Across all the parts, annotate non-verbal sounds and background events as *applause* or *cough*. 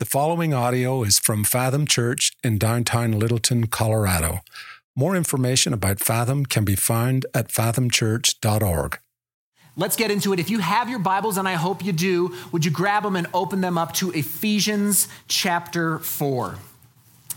The following audio is from Fathom Church in downtown Littleton, Colorado. More information about Fathom can be found at fathomchurch.org. Let's get into it. If you have your Bibles, and I hope you do, would you grab them and open them up to Ephesians chapter 4?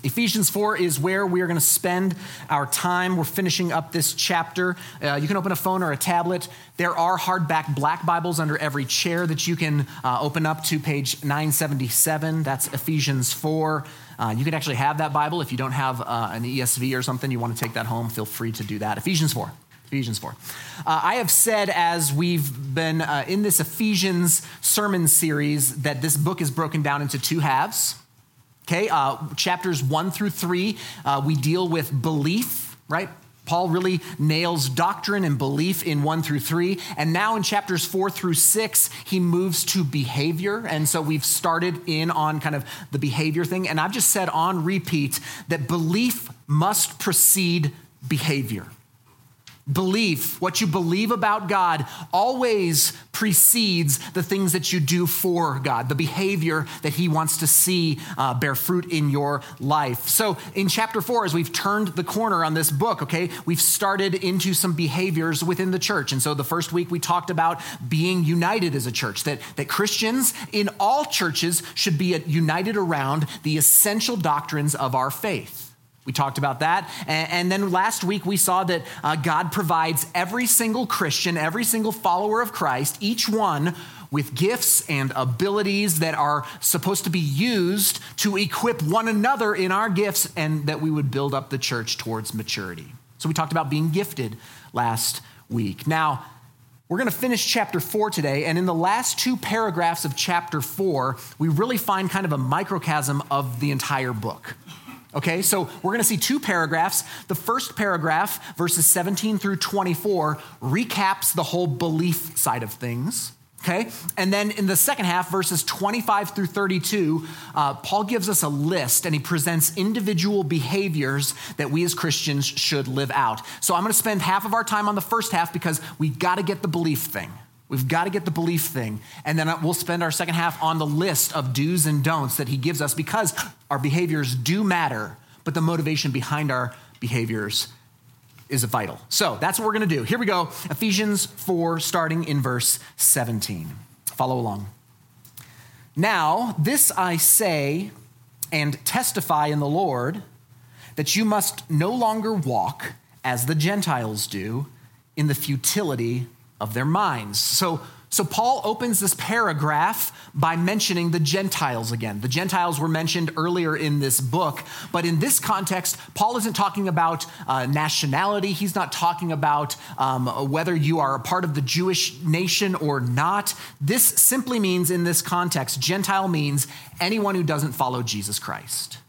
Ephesians 4 is where we are going to spend our time. We're finishing up this chapter. Uh, you can open a phone or a tablet. There are hardback black Bibles under every chair that you can uh, open up to page 977. That's Ephesians 4. Uh, you can actually have that Bible. If you don't have uh, an ESV or something, you want to take that home, feel free to do that. Ephesians 4. Ephesians 4. Uh, I have said as we've been uh, in this Ephesians sermon series that this book is broken down into two halves. Okay, uh, chapters one through three, uh, we deal with belief, right? Paul really nails doctrine and belief in one through three. And now in chapters four through six, he moves to behavior. And so we've started in on kind of the behavior thing. And I've just said on repeat that belief must precede behavior. Belief, what you believe about God, always precedes the things that you do for God, the behavior that He wants to see uh, bear fruit in your life. So, in chapter four, as we've turned the corner on this book, okay, we've started into some behaviors within the church. And so, the first week we talked about being united as a church, that, that Christians in all churches should be united around the essential doctrines of our faith. We talked about that. And, then last week we saw that uh, God provides every single Christian, every single follower of Christ, each one with gifts and abilities that are supposed to be used to equip one another in our gifts and that we would build up the church towards maturity. So we talked about being gifted last week. Now, we're going to finish chapter four today, and in the last two paragraphs of chapter four, we really find kind of a microcosm of the entire book. Okay, so we're going to see two paragraphs. The first paragraph, verses 17 through 24, recaps the whole belief side of things. Okay, and then in the second half, verses 25 through 32, uh, Paul gives us a list and he presents individual behaviors that we as Christians should live out. So I'm going to spend half of our time on the first half because we got to get the belief thing. We've got to get the belief thing. And then uh, we'll spend our second half on the list of do's and don'ts that he gives us because our behaviors do matter, but the motivation behind our behaviors is vital. So that's what we're going to do. Here we go Ephesians 4, starting in verse 17. Follow along. Now, this I say and testify in the Lord that you must no longer walk as the Gentiles do in the futility of their minds. So, so Paul opens this paragraph by mentioning the Gentiles again. The Gentiles were mentioned earlier in this book, but in this context, Paul isn't talking about uh, nationality. He's not talking about um, whether you are a part of the Jewish nation or not. This simply means, in this context, Gentile means anyone who doesn't follow Jesus Christ.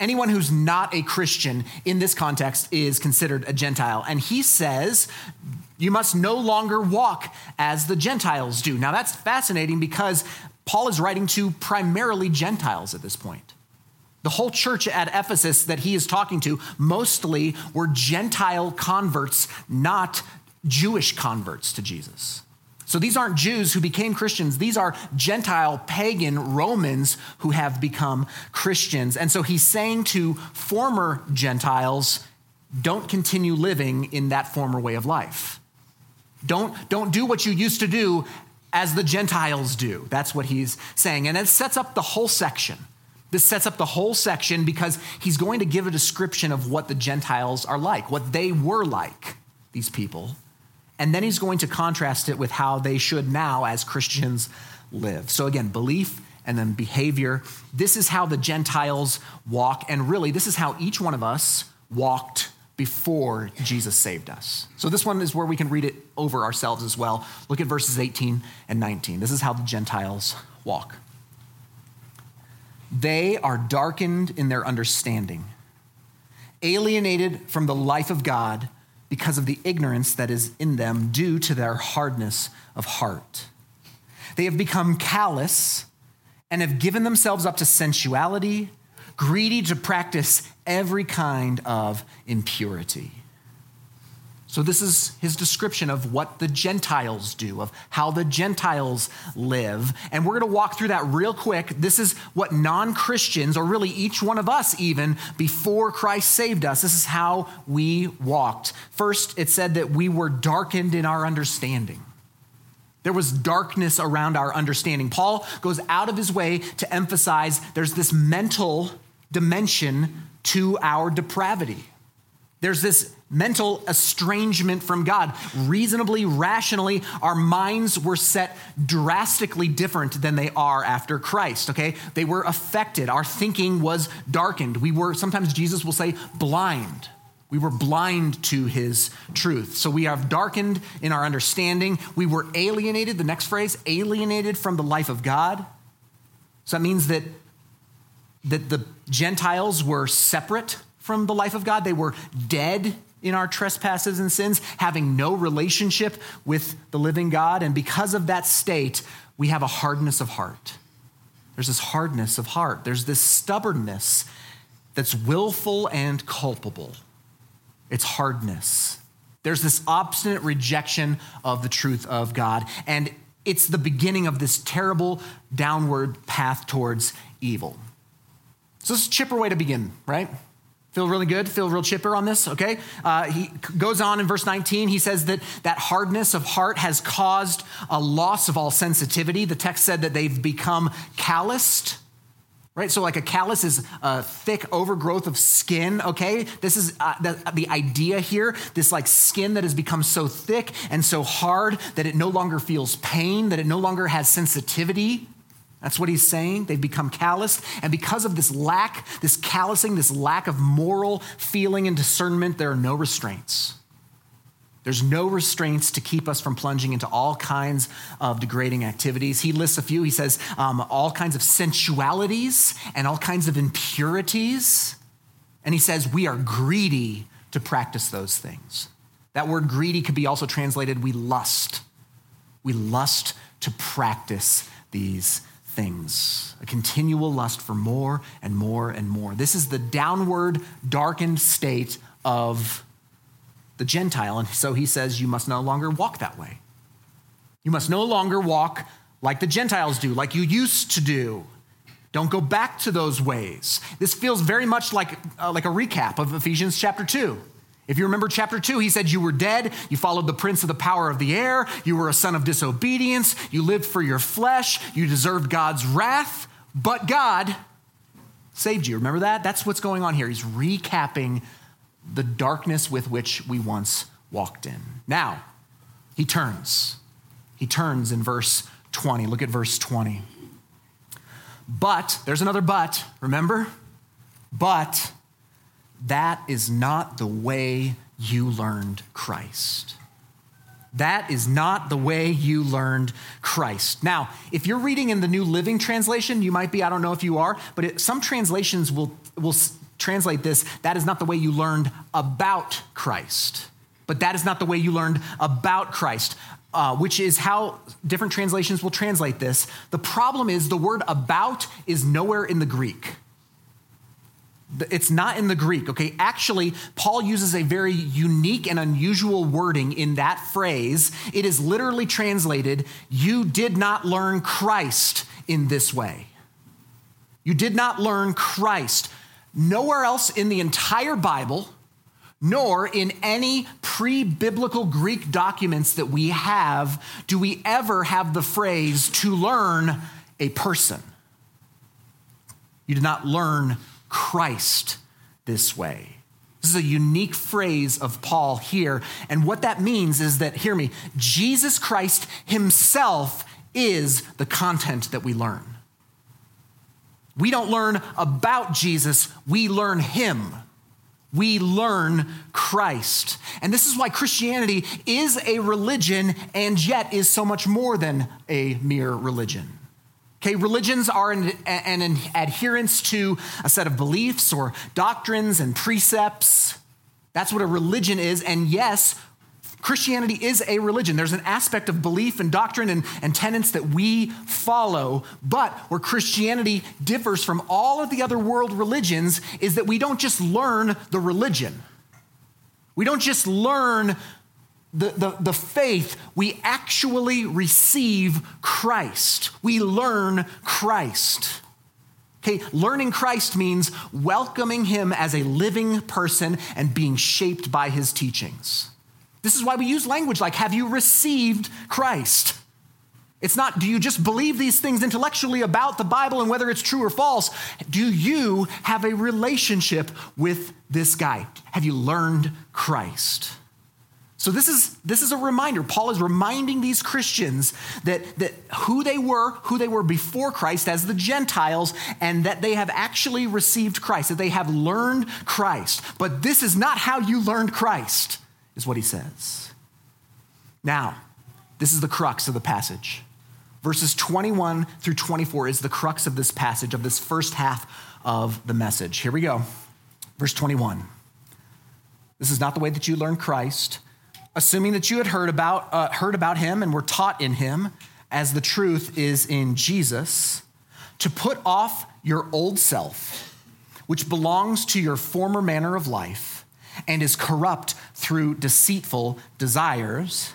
Anyone who's not a Christian in this context is considered a Gentile. And he says, you must no longer walk as the Gentiles do. Now, that's fascinating because Paul is writing to primarily Gentiles at this point. The whole church at Ephesus that he is talking to mostly were Gentile converts, not Jewish converts to Jesus. So these aren't Jews who became Christians. These are Gentile pagan Romans who have become Christians. And so he's saying to former Gentiles, don't continue living in that former way of life. Don't, don't do what you used to do as the Gentiles do. That's what he's saying. And it sets up the whole section. This sets up the whole section because he's going to give a description of what the Gentiles are like, what they were like, these people. And then he's going to contrast it with how they should now, as Christians, live. So, again, belief and then behavior. This is how the Gentiles walk. And really, this is how each one of us walked before Jesus saved us. So this one is where we can read it over ourselves as well. Look at verses 18 and 19. This is how the Gentiles walk. They are darkened in their understanding, alienated from the life of God because of the ignorance that is in them due to their hardness of heart. They have become callous and have given themselves up to sensuality greedy to practice every kind of impurity. So, this is his description of what the Gentiles do, of how the Gentiles live. And we're going to walk through that real quick. This is what non Christians, or really each one of us, even before Christ saved us, this is how we walked. First, it said that we were darkened in our understanding. There was darkness around our understanding. Paul goes out of his way to emphasize there's this mental dimension to our depravity. There's this mental estrangement from God. Reasonably, rationally, our minds were set drastically different than they are after Christ, okay? They were affected. Our thinking was darkened. We were, sometimes Jesus will say, blind. We were blind to his truth. So we have darkened in our understanding. We were alienated, the next phrase, alienated from the life of God. So that means that, that the Gentiles were separate from the life of God. They were dead in our trespasses and sins, having no relationship with the living God. And because of that state, we have a hardness of heart. There's this hardness of heart, there's this stubbornness that's willful and culpable. It's hardness. There's this obstinate rejection of the truth of God. And it's the beginning of this terrible downward path towards evil. So, this is a chipper way to begin, right? Feel really good? Feel real chipper on this? Okay. Uh, he goes on in verse 19. He says that that hardness of heart has caused a loss of all sensitivity. The text said that they've become calloused. Right? So, like a callus is a thick overgrowth of skin, okay? This is uh, the, the idea here this like skin that has become so thick and so hard that it no longer feels pain, that it no longer has sensitivity. That's what he's saying. They've become calloused. And because of this lack, this callousing, this lack of moral feeling and discernment, there are no restraints. There's no restraints to keep us from plunging into all kinds of degrading activities. He lists a few. He says um, all kinds of sensualities and all kinds of impurities. And he says we are greedy to practice those things. That word greedy could be also translated we lust. We lust to practice these things, a continual lust for more and more and more. This is the downward, darkened state of the Gentile. And so he says, You must no longer walk that way. You must no longer walk like the Gentiles do, like you used to do. Don't go back to those ways. This feels very much like, uh, like a recap of Ephesians chapter 2. If you remember chapter 2, he said, You were dead, you followed the prince of the power of the air, you were a son of disobedience, you lived for your flesh, you deserved God's wrath, but God saved you. Remember that? That's what's going on here. He's recapping the darkness with which we once walked in. Now, he turns. He turns in verse 20. Look at verse 20. But, there's another but, remember? But, that is not the way you learned Christ. That is not the way you learned Christ. Now, if you're reading in the New Living Translation, you might be, I don't know if you are, but it, some translations will, will translate this, that is not the way you learned about Christ. But that is not the way you learned about Christ, uh, which is how different translations will translate this. The problem is the word about is nowhere in the Greek. It's not in the Greek, okay? Actually, Paul uses a very unique and unusual wording in that phrase. It is literally translated, You did not learn Christ in this way. You did not learn Christ. Nowhere else in the entire Bible, nor in any pre biblical Greek documents that we have, do we ever have the phrase to learn a person. You did not learn Christ this way. This is a unique phrase of Paul here. And what that means is that, hear me, Jesus Christ himself is the content that we learn. We don't learn about Jesus, we learn him. We learn Christ. And this is why Christianity is a religion and yet is so much more than a mere religion. Okay, religions are an, an, adherence to a set of beliefs or doctrines and precepts. That's what a religion is. And yes, Christianity is a religion. There's an aspect of belief and doctrine and, and tenets that we follow. But where Christianity differs from all of the other world religions is that we don't just learn the religion. We don't just learn the, the, the faith, we actually receive Christ. We learn Christ. Okay, learning Christ means welcoming him as a living person and being shaped by his teachings. This is why we use language like, Have you received Christ? It's not, do you just believe these things intellectually about the Bible and whether it's true or false? Do you have a relationship with this guy? Have you learned Christ? So this is this is a reminder. Paul is reminding these Christians that, that who they were, who they were before Christ as the Gentiles, and that they have actually received Christ, that they have learned Christ. But this is not how you learned Christ, is what he says. Now, this is the crux of the passage. Verses 21 through 24 is the crux of this passage, of this first half of the message. Here we go. Verse 21. This is not the way that you learn Christ assuming that you had heard about, uh, heard about him and were taught in him, as the truth is in Jesus, to put off your old self, which belongs to your former manner of life and is corrupt through deceitful desires,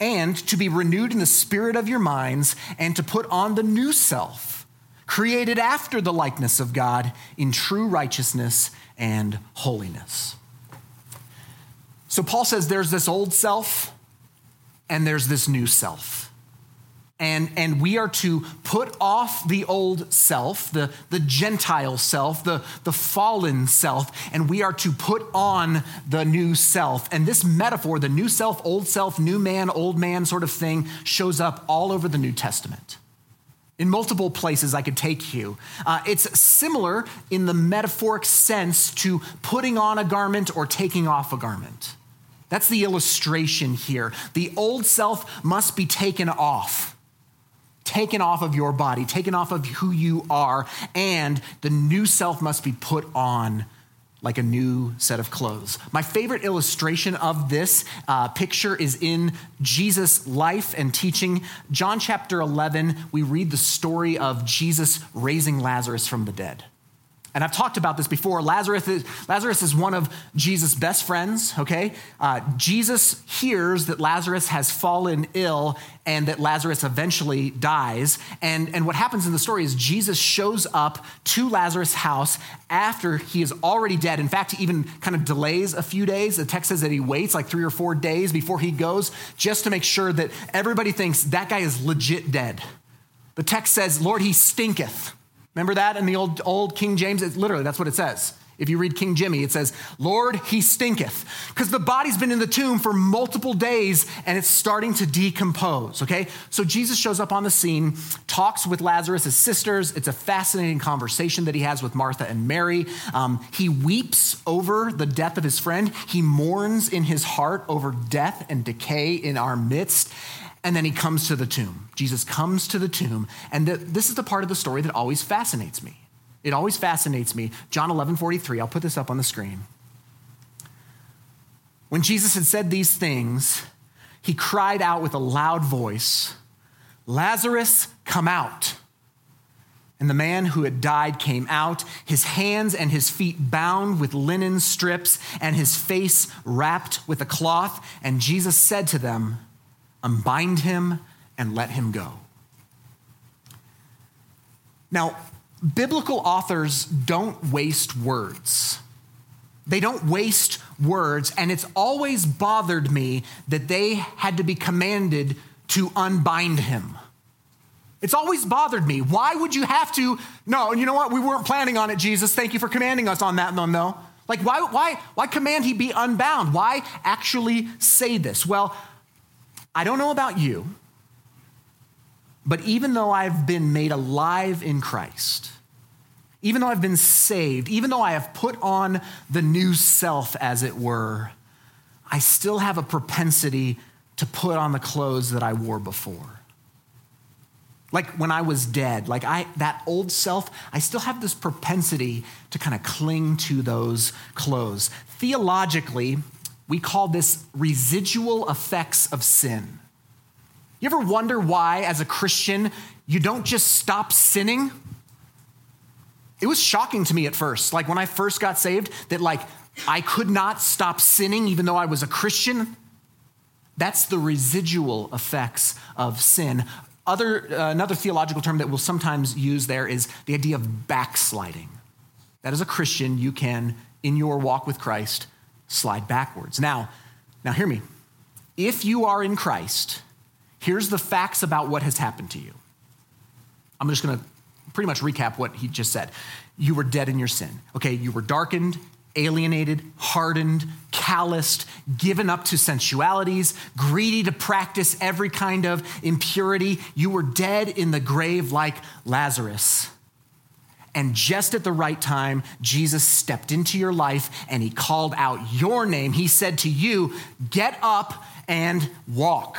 and to be renewed in the spirit of your minds, and to put on the new self, created after the likeness of God in true righteousness and holiness. So Paul says there's this old self and there's this new self. And, and we are to put off the old self, the, the Gentile self, the, the fallen self, and we are to put on the new self. And this metaphor, the new self, old self, new man, old man sort of thing, shows up all over the New Testament. In multiple places, I could take you. Uh, it's similar in the metaphoric sense to putting on a garment or taking off a garment. That's the illustration here. The old self must be taken off, taken off of your body, taken off of who you are, and the new self must be put on like a new set of clothes. My favorite illustration of this uh, picture is in Jesus' life and teaching. John chapter 11, we read the story of Jesus raising Lazarus from the dead. And I've talked about this before. Lazarus is, Lazarus is one of Jesus' best friends, okay? Uh, Jesus hears that Lazarus has fallen ill and that Lazarus eventually dies. And, and what happens in the story is Jesus shows up to Lazarus' house after he is already dead. In fact, he even kind of delays a few days. The text says that he waits like three or four days before he goes just to make sure that everybody thinks that guy is legit dead. The text says, Lord, he stinketh. Remember that in the old, old King James? It's literally, that's what it says. If you read King Jimmy, it says, Lord, he stinketh. Because the body's been in the tomb for multiple days and it's starting to decompose, okay? So Jesus shows up on the scene, talks with Lazarus' sisters. It's a fascinating conversation that he has with Martha and Mary. Um, he weeps over the death of his friend, he mourns in his heart over death and decay in our midst. And then he comes to the tomb. Jesus comes to the tomb. And the, this is the part of the story that always fascinates me. It always fascinates me. John 11 43, I'll put this up on the screen. When Jesus had said these things, he cried out with a loud voice, Lazarus, come out. And the man who had died came out, his hands and his feet bound with linen strips, and his face wrapped with a cloth. And Jesus said to them, unbind him, and let him go. Now, biblical authors don't waste words. They don't waste words, and it's always bothered me that they had to be commanded to unbind him. It's always bothered me. Why would you have to? No, and you know what? We weren't planning on it, Jesus. Thank you for commanding us on that one, though. Like, why, why, why command he be unbound? Why actually say this? Well, I don't know about you, but even though I've been made alive in Christ, even though I've been saved, even though I have put on the new self, as it were, I still have a propensity to put on the clothes that I wore before. Like when I was dead, like I that old self, I still have this propensity to kind of cling to those clothes. Theologically, we call this residual effects of sin. You ever wonder why, as a Christian, you don't just stop sinning? It was shocking to me at first. Like when I first got saved, that like I could not stop sinning even though I was a Christian. That's the residual effects of sin. Other, uh, another theological term that we'll sometimes use there is the idea of backsliding. That as a Christian, you can, in your walk with Christ, slide backwards. Now, now hear me. If you are in Christ, here's the facts about what has happened to you. I'm just going to pretty much recap what he just said. You were dead in your sin. Okay, you were darkened, alienated, hardened, calloused, given up to sensualities, greedy to practice every kind of impurity. You were dead in the grave like Lazarus. And just at the right time, Jesus stepped into your life and he called out your name. He said to you, Get up and walk.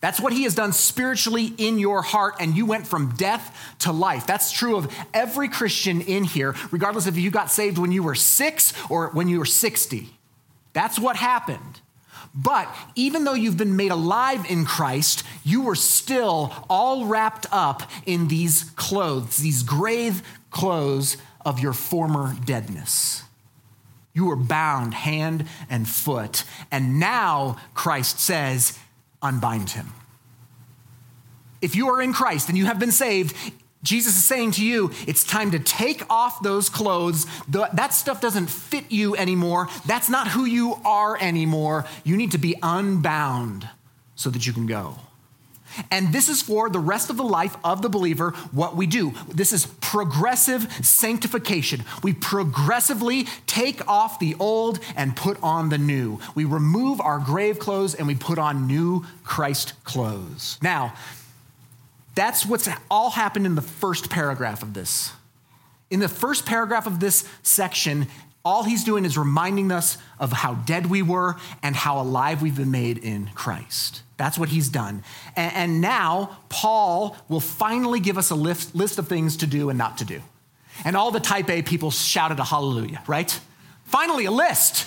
That's what he has done spiritually in your heart, and you went from death to life. That's true of every Christian in here, regardless if you got saved when you were six or when you were 60. That's what happened. But even though you've been made alive in Christ, you were still all wrapped up in these clothes, these grave clothes of your former deadness. You were bound hand and foot. And now Christ says, unbind him. If you are in Christ and you have been saved, Jesus is saying to you, it's time to take off those clothes. That stuff doesn't fit you anymore. That's not who you are anymore. You need to be unbound so that you can go. And this is for the rest of the life of the believer what we do. This is progressive sanctification. We progressively take off the old and put on the new. We remove our grave clothes and we put on new Christ clothes. Now, that's what's all happened in the first paragraph of this. In the first paragraph of this section, all he's doing is reminding us of how dead we were and how alive we've been made in Christ. That's what he's done. And, and now, Paul will finally give us a list, list of things to do and not to do. And all the type A people shouted a hallelujah, right? Finally, a list.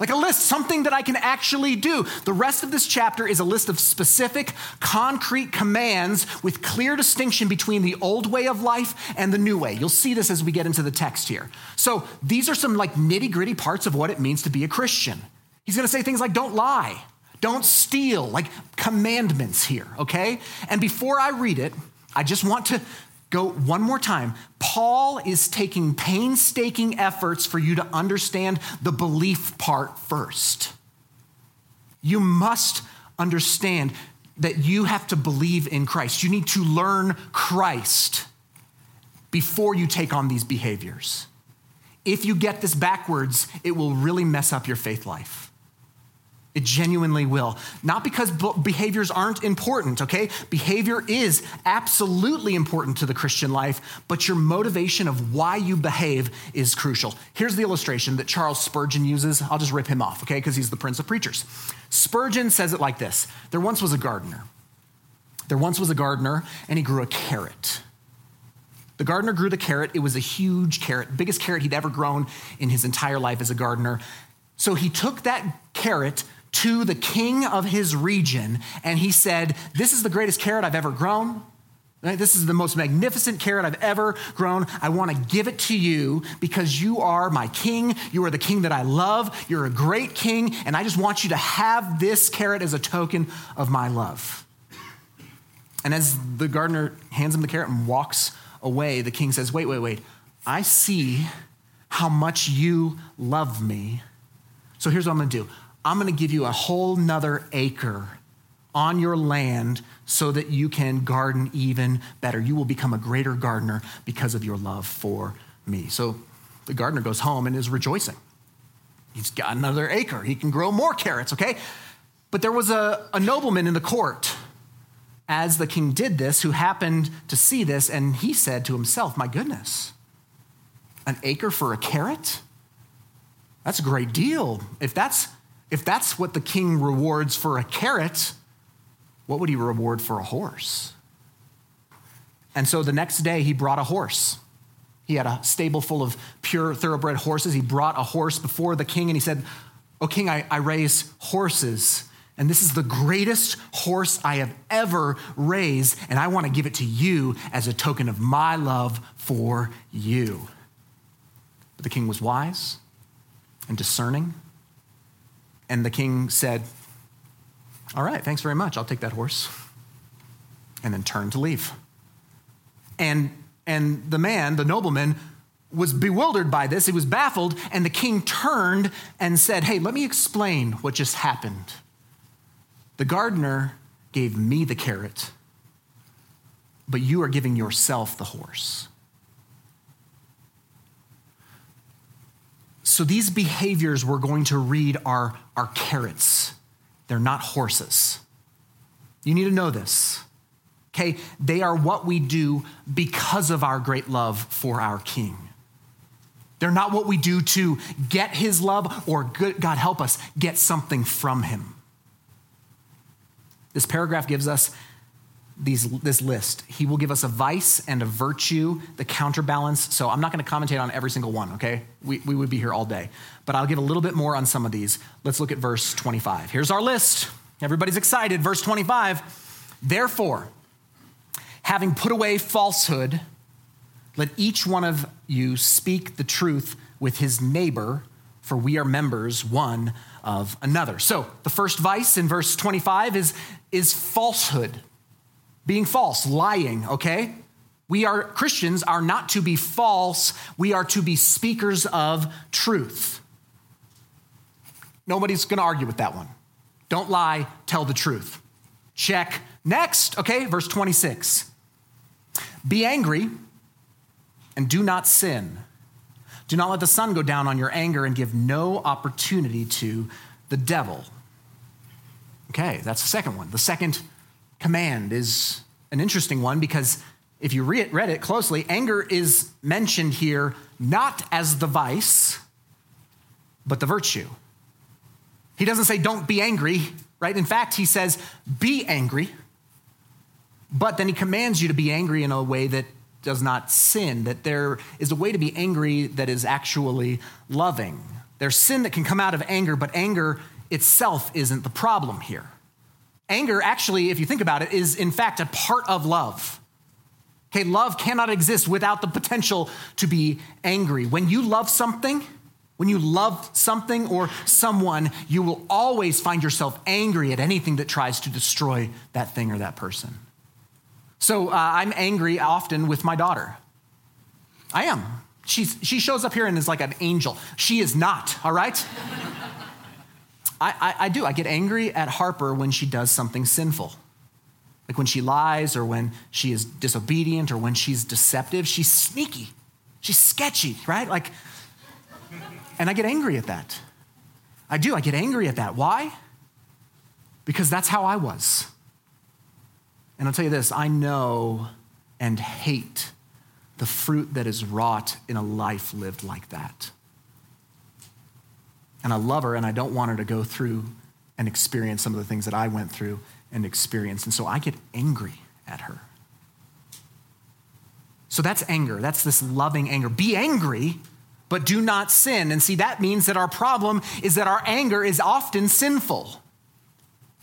Like a list, something that I can actually do. The rest of this chapter is a list of specific, concrete commands with clear distinction between the old way of life and the new way. You'll see this as we get into the text here. So these are some like nitty gritty parts of what it means to be a Christian. He's gonna say things like, don't lie, don't steal, like commandments here, okay? And before I read it, I just want to go one more time. Paul is taking painstaking efforts for you to understand the belief part first. You must understand that you have to believe in Christ. You need to learn Christ before you take on these behaviors. If you get this backwards, it will really mess up your faith life. It genuinely will. Not because behaviors aren't important, okay? Behavior is absolutely important to the Christian life, but your motivation of why you behave is crucial. Here's the illustration that Charles Spurgeon uses. I'll just rip him off, okay? Because he's the prince of preachers. Spurgeon says it like this There once was a gardener. There once was a gardener, and he grew a carrot. The gardener grew the carrot. It was a huge carrot, biggest carrot he'd ever grown in his entire life as a gardener. So he took that carrot to the king of his region, and he said, This is the greatest carrot I've ever grown. This is the most magnificent carrot I've ever grown. I want to give it to you because you are my king. You are the king that I love. You're a great king, and I just want you to have this carrot as a token of my love. And as the gardener hands him the carrot and walks away, the king says, Wait, wait, wait. I see how much you love me. So here's what I'm going to do I'm going to give you a whole nother acre on your land so that you can garden even better. You will become a greater gardener because of your love for me. So the gardener goes home and is rejoicing. He's got another acre. He can grow more carrots, okay? But there was a, a nobleman in the court as the king did this who happened to see this, and he said to himself, My goodness, an acre for a carrot? That's a great deal. If that's if that's what the king rewards for a carrot, what would he reward for a horse? And so the next day he brought a horse. He had a stable full of pure thoroughbred horses. He brought a horse before the king and he said, Oh, king, I, I raise horses. And this is the greatest horse I have ever raised. And I want to give it to you as a token of my love for you. But the king was wise and discerning. And the king said, All right, thanks very much. I'll take that horse. And then turned to leave. And, and the man, the nobleman, was bewildered by this. He was baffled. And the king turned and said, Hey, let me explain what just happened. The gardener gave me the carrot, but you are giving yourself the horse. So these behaviors we're going to read are, are carrots, they're not horses. You need to know this. Okay, they are what we do because of our great love for our King. They're not what we do to get his love or, God help us, get something from him. This paragraph gives us these, this list. He will give us a vice and a virtue, the counterbalance. So I'm not going to commentate on every single one, okay? We, we would be here all day. But I'll give a little bit more on some of these. Let's look at verse 25. Here's our list. Everybody's excited. Verse 25. Therefore, having put away falsehood, let each one of you speak the truth with his neighbor, for we are members one of another. So, the first vice in verse 25 is, is falsehood, being false, lying, okay? We are Christians are not to be false, we are to be speakers of truth. Nobody's going to argue with that one. Don't lie, tell the truth. Check. Next, okay, verse 26. Be angry and do not sin. Do not let the sun go down on your anger and give no opportunity to the devil. Okay, that's the second one. The second command is an interesting one because if you read it closely, anger is mentioned here not as the vice, but the virtue. He doesn't say, don't be angry, right? In fact, he says, be angry, but then he commands you to be angry in a way that does not sin, that there is a way to be angry that is actually loving. There's sin that can come out of anger, but anger itself isn't the problem here. Anger, actually, if you think about it, is in fact a part of love. Okay, love cannot exist without the potential to be angry. When you love something, when you love something or someone, you will always find yourself angry at anything that tries to destroy that thing or that person. So uh, I'm angry often with my daughter. I am. She's, she shows up here and is like an angel. She is not, all right? I, I, I do. I get angry at Harper when she does something sinful. Like when she lies or when she is disobedient or when she's deceptive. She's sneaky. She's sketchy, right? Like, and I get angry at that. I do. I get angry at that. Why? Because that's how I was. And I'll tell you this I know and hate the fruit that is wrought in a life lived like that. And I love her, and I don't want her to go through and experience some of the things that I went through and experienced. And so I get angry at her. So that's anger. That's this loving anger. Be angry, but do not sin. And see, that means that our problem is that our anger is often sinful.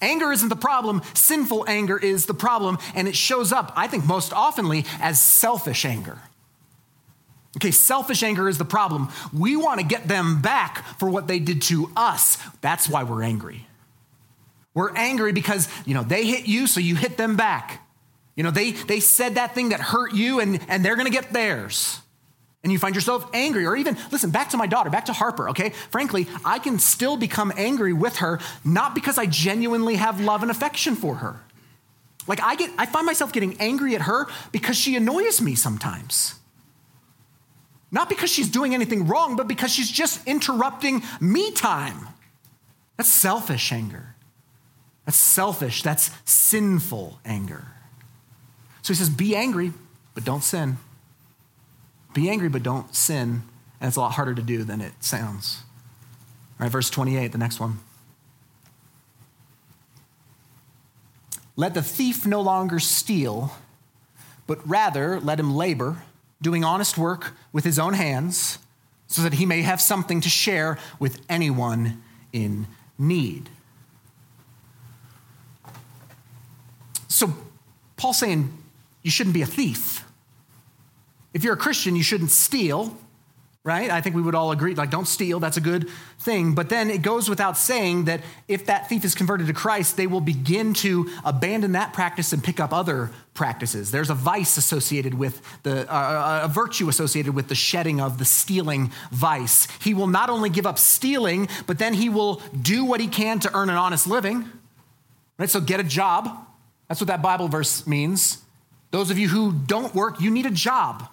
Anger isn't the problem, sinful anger is the problem, and it shows up, I think, most oftenly as selfish anger. Okay, selfish anger is the problem. We want to get them back for what they did to us. That's why we're angry. We're angry because, you know, they hit you, so you hit them back. You know, they, they said that thing that hurt you, and, and they're going to get theirs and you find yourself angry, or even, listen, back to my daughter, back to Harper, okay? Frankly, I can still become angry with her, not because I genuinely have love and affection for her. Like, I, get, I find myself getting angry at her because she annoys me sometimes. Not because she's doing anything wrong, but because she's just interrupting me time. That's selfish anger. That's selfish. That's sinful anger. So he says, Be angry, but don't sin. Be angry, but don't sin. And it's a lot harder to do than it sounds. All right, verse 28, the next one. Let the thief no longer steal, but rather let him labor, doing honest work with his own hands, so that he may have something to share with anyone in need. So, Paul's saying you shouldn't be a thief. If you're a Christian, you shouldn't steal. Right? I think we would all agree, like, don't steal, that's a good thing. But then it goes without saying that if that thief is converted to Christ, they will begin to abandon that practice and pick up other practices. There's a vice associated with the, uh, a virtue associated with the shedding of the stealing vice. He will not only give up stealing, but then he will do what he can to earn an honest living, right? So get a job. That's what that Bible verse means. Those of you who don't work, you need a job.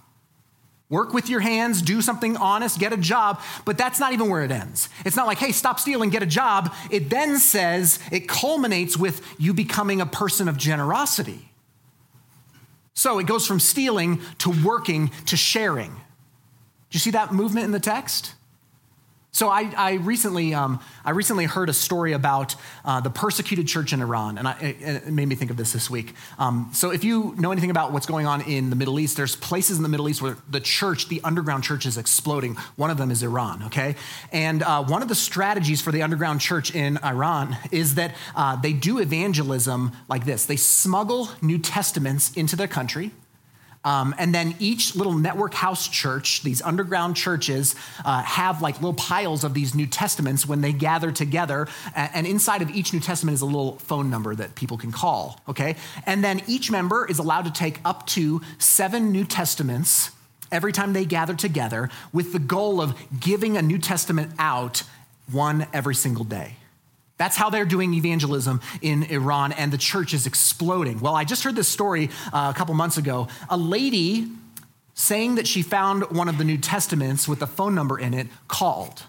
Work with your hands, do something honest, get a job, but that's not even where it ends. It's not like, hey, stop stealing, get a job. It then says, it culminates with you becoming a person of generosity. So it goes from stealing to working to sharing. Do you see that movement in the text? So I, I recently, um, I recently heard a story about uh, the persecuted church in Iran, and I, it, made me think of this this week. Um, so if you know anything about what's going on in the Middle East, there's places in the Middle East where the church, the underground church, is exploding. One of them is Iran. Okay, and uh, one of the strategies for the underground church in Iran is that uh, they do evangelism like this: they smuggle New Testaments into their country um, and then each little network house church, these underground churches, uh, have like little piles of these New Testaments when they gather together. And inside of each New Testament is a little phone number that people can call, okay? And then each member is allowed to take up to seven New Testaments every time they gather together with the goal of giving a New Testament out one every single day. That's how they're doing evangelism in Iran, and the church is exploding. Well, I just heard this story uh, a couple months ago. A lady saying that she found one of the New Testaments with a phone number in it called.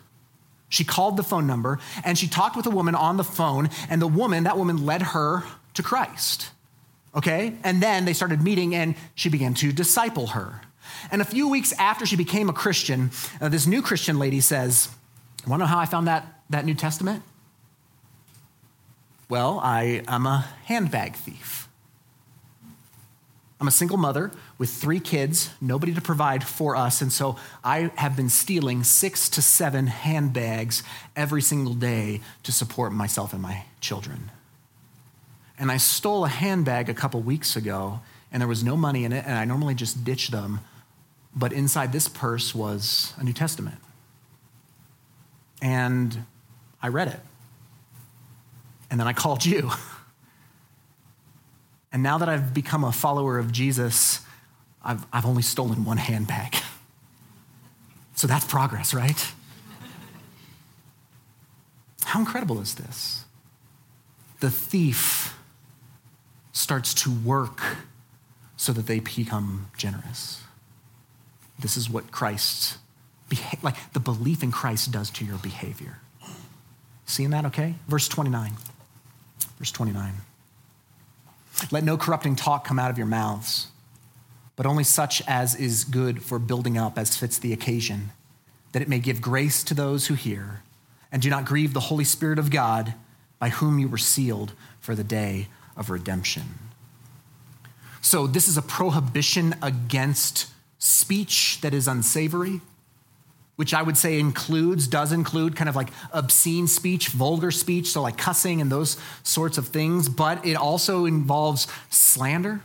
She called the phone number and she talked with a woman on the phone, and the woman, that woman led her to Christ. Okay? And then they started meeting and she began to disciple her. And a few weeks after she became a Christian, uh, this new Christian lady says, I Want to know how I found that, that New Testament? Well, I, am a handbag thief. I'm a single mother with three kids, nobody to provide for us, and so I have been stealing six to seven handbags every single day to support myself and my children. And I stole a handbag a couple weeks ago, and there was no money in it, and I normally just ditch them, but inside this purse was a New Testament. And I read it. And then I called you. And now that I've become a follower of Jesus, I've, I've only stolen one handbag. So that's progress, right? How incredible is this? The thief starts to work so that they become generous. This is what Christ, like the belief in Christ does to your behavior. Seeing that okay? Verse 29. Verse 29. Let no corrupting talk come out of your mouths, but only such as is good for building up as fits the occasion, that it may give grace to those who hear. And do not grieve the Holy Spirit of God, by whom you were sealed for the day of redemption. So, this is a prohibition against speech that is unsavory which I would say includes, does include kind of like obscene speech, vulgar speech, so like cussing and those sorts of things, but it also involves slander,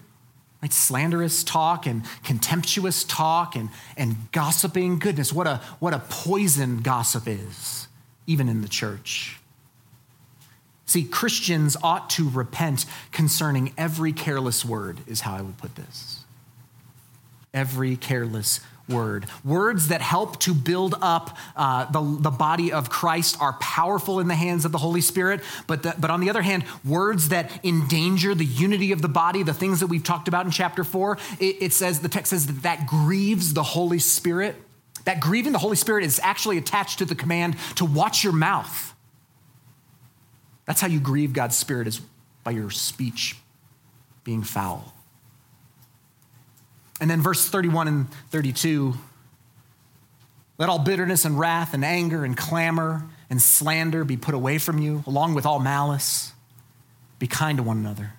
right? Slanderous talk and contemptuous talk and, and gossiping. Goodness, what a, what a poison gossip is, even in the church. See, Christians ought to repent concerning every careless word, is how I would put this. Every careless word. Words that help to build up uh, the, the body of Christ are powerful in the hands of the Holy Spirit, but, the, but on the other hand, words that endanger the unity of the body, the things that we've talked about in chapter four, it, it says, the text says that that grieves the Holy Spirit. That grieving the Holy Spirit is actually attached to the command to watch your mouth. That's how you grieve God's Spirit, is by your speech being foul. And then verse 31 and 32 let all bitterness and wrath and anger and clamor and slander be put away from you, along with all malice. Be kind to one another,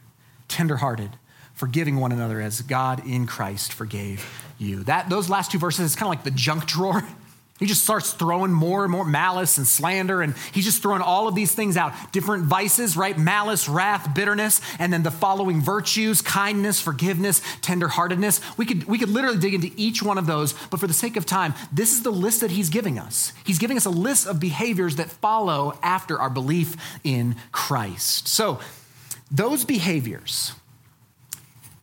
tenderhearted, forgiving one another as God in Christ forgave you. That, those last two verses, it's kind of like the junk drawer. *laughs* He just starts throwing more and more malice and slander, and he's just throwing all of these things out. Different vices, right? Malice, wrath, bitterness, and then the following virtues kindness, forgiveness, tenderheartedness. We could, we could literally dig into each one of those, but for the sake of time, this is the list that he's giving us. He's giving us a list of behaviors that follow after our belief in Christ. So, those behaviors,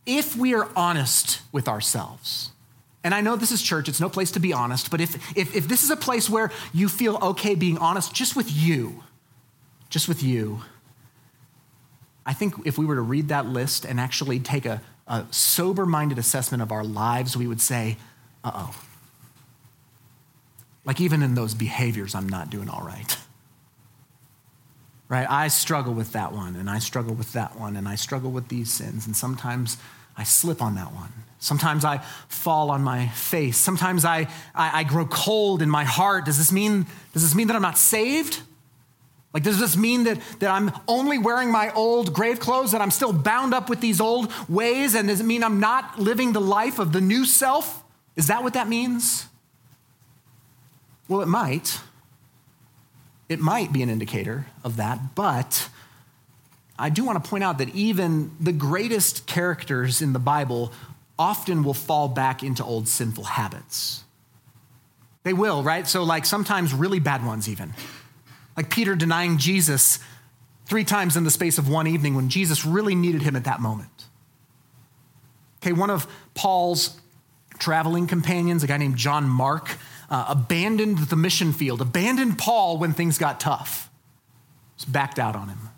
if we are honest with ourselves, and I know this is church, it's no place to be honest, but if, if, if this is a place where you feel okay being honest just with you, just with you, I think if we were to read that list and actually take a, a sober minded assessment of our lives, we would say, uh oh. Like, even in those behaviors, I'm not doing all right. Right? I struggle with that one, and I struggle with that one, and I struggle with these sins, and sometimes I slip on that one. Sometimes I fall on my face. Sometimes I, I, I, grow cold in my heart. Does this mean, does this mean that I'm not saved? Like, does this mean that, that I'm only wearing my old grave clothes, that I'm still bound up with these old ways? And does it mean I'm not living the life of the new self? Is that what that means? Well, it might. It might be an indicator of that, but I do want to point out that even the greatest characters in the Bible often will fall back into old sinful habits. They will, right? So, like sometimes really bad ones, even. Like Peter denying Jesus three times in the space of one evening when Jesus really needed him at that moment. Okay, one of Paul's traveling companions, a guy named John Mark, uh, abandoned the mission field, abandoned Paul when things got tough, just backed out on him.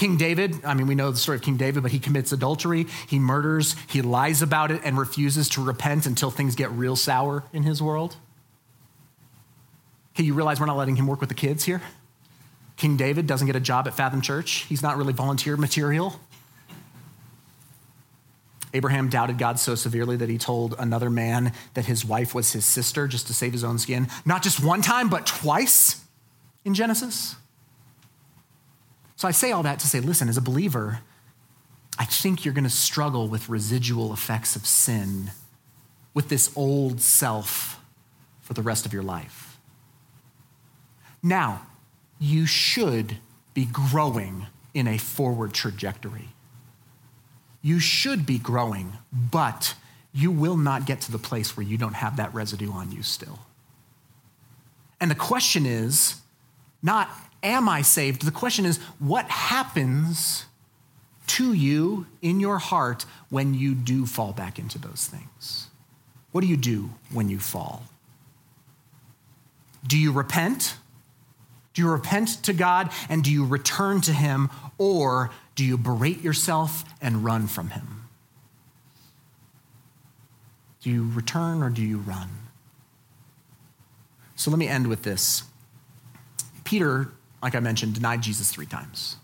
King David, I mean, we know the story of King David, but he commits adultery, he murders, he lies about it, and refuses to repent until things get real sour in his world. Okay, you realize we're not letting him work with the kids here? King David doesn't get a job at Fathom Church. He's not really volunteer material. Abraham doubted God so severely that he told another man that his wife was his sister just to save his own skin. Not just one time, but twice in Genesis. So I say all that to say, listen, as a believer, I think you're going to struggle with residual effects of sin with this old self for the rest of your life. Now, you should be growing in a forward trajectory. You should be growing, but you will not get to the place where you don't have that residue on you still. And the question is not am I saved? The question is, what happens to you in your heart when you do fall back into those things? What do you do when you fall? Do you repent? Do you repent to God and do you return to Him, or do you berate yourself and run from Him? Do you return or do you run? So let me end with this. Peter like I mentioned, denied Jesus three times.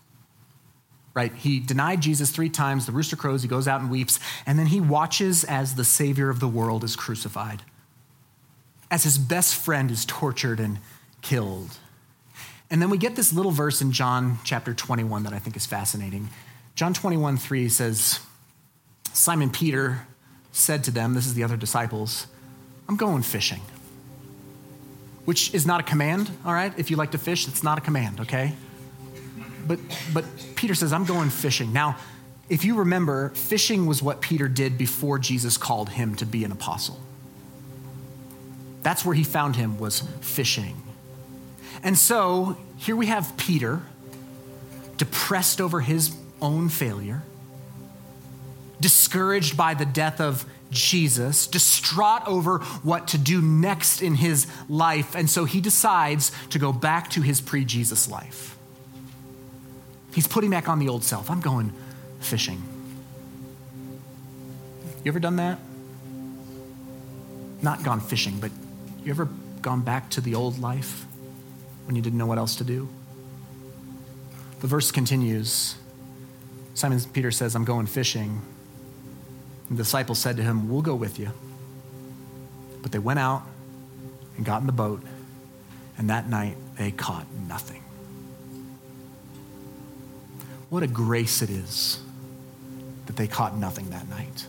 Right? He denied Jesus three times. The rooster crows, he goes out and weeps, and then he watches as the Savior of the world is crucified, as his best friend is tortured and killed. And then we get this little verse in John chapter 21 that I think is fascinating. John 21, 3 says, Simon Peter said to them, this is the other disciples, I'm going fishing which is not a command, all right? If you like to fish, it's not a command, okay? But, but Peter says, I'm going fishing. Now, if you remember, fishing was what Peter did before Jesus called him to be an apostle. That's where he found him, was fishing. And so here we have Peter, depressed over his own failure, discouraged by the death of Jesus, distraught over what to do next in his life. And so he decides to go back to his pre Jesus life. He's putting back on the old self. I'm going fishing. You ever done that? Not gone fishing, but you ever gone back to the old life when you didn't know what else to do? The verse continues. Simon Peter says, I'm going fishing. The disciples said to him, We'll go with you. But they went out and got in the boat, and that night they caught nothing. What a grace it is that they caught nothing that night.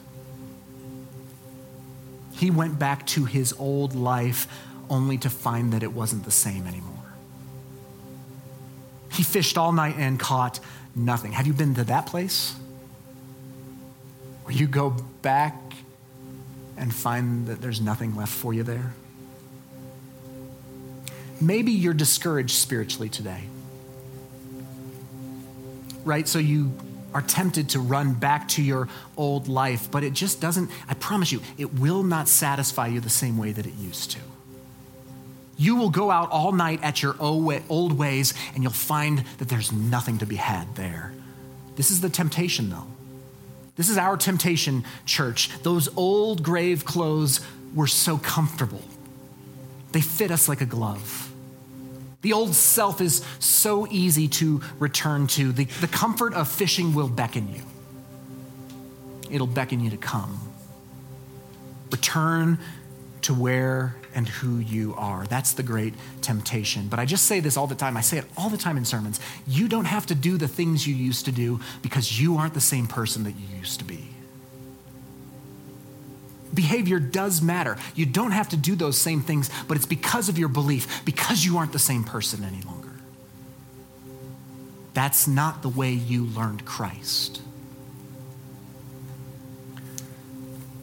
He went back to his old life only to find that it wasn't the same anymore. He fished all night and caught nothing. Have you been to that place? You go back and find that there's nothing left for you there? Maybe you're discouraged spiritually today. Right? So you are tempted to run back to your old life, but it just doesn't, I promise you, it will not satisfy you the same way that it used to. You will go out all night at your old ways and you'll find that there's nothing to be had there. This is the temptation, though. This is our temptation, church. Those old grave clothes were so comfortable, they fit us like a glove. The old self is so easy to return to. The, the comfort of fishing will beckon you, it'll beckon you to come. Return to where and who you are. That's the great temptation. But I just say this all the time. I say it all the time in sermons. You don't have to do the things you used to do because you aren't the same person that you used to be. Behavior does matter. You don't have to do those same things, but it's because of your belief, because you aren't the same person any longer. That's not the way you learned Christ.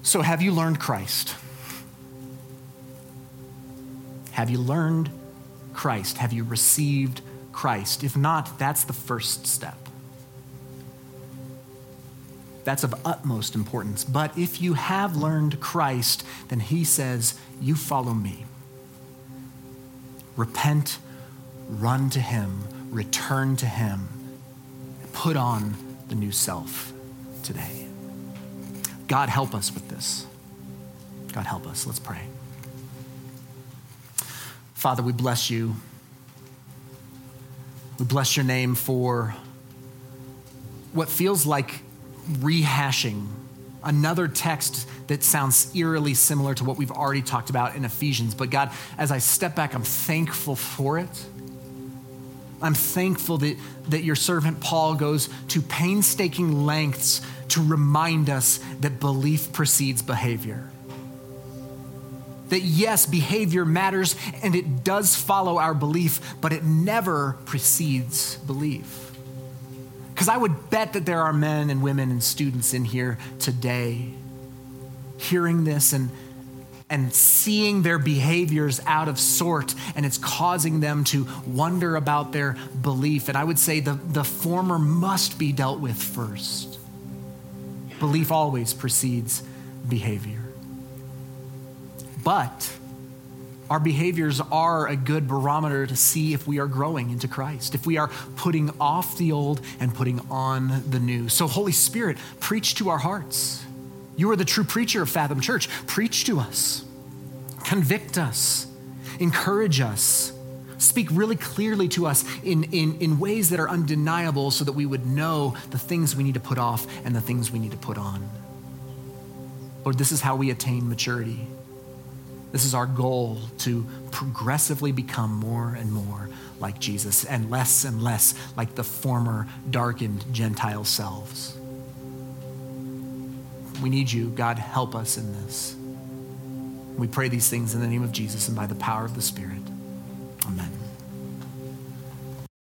So, have you learned Christ? Have you learned Christ? Have you received Christ? If not, that's the first step. That's of utmost importance. But if you have learned Christ, then he says, You follow me. Repent, run to him, return to him, put on the new self today. God, help us with this. God, help us. Let's pray. Father, we bless you. We bless your name for what feels like rehashing another text that sounds eerily similar to what we've already talked about in Ephesians. But God, as I step back, I'm thankful for it. I'm thankful that, that your servant Paul goes to painstaking lengths to remind us that belief precedes behavior that yes, behavior matters and it does follow our belief, but it never precedes belief. Because I would bet that there are men and women and students in here today hearing this and, and seeing their behaviors out of sort, and it's causing them to wonder about their belief. And I would say the, the former must be dealt with first. Belief always precedes behavior. But our behaviors are a good barometer to see if we are growing into Christ, if we are putting off the old and putting on the new. So, Holy Spirit, preach to our hearts. You are the true preacher of Fathom Church. Preach to us, convict us, encourage us, speak really clearly to us in, in, in ways that are undeniable so that we would know the things we need to put off and the things we need to put on. Lord, this is how we attain maturity. This is our goal to progressively become more and more like Jesus and less and less like the former darkened Gentile selves. We need you. God, help us in this. We pray these things in the name of Jesus and by the power of the Spirit.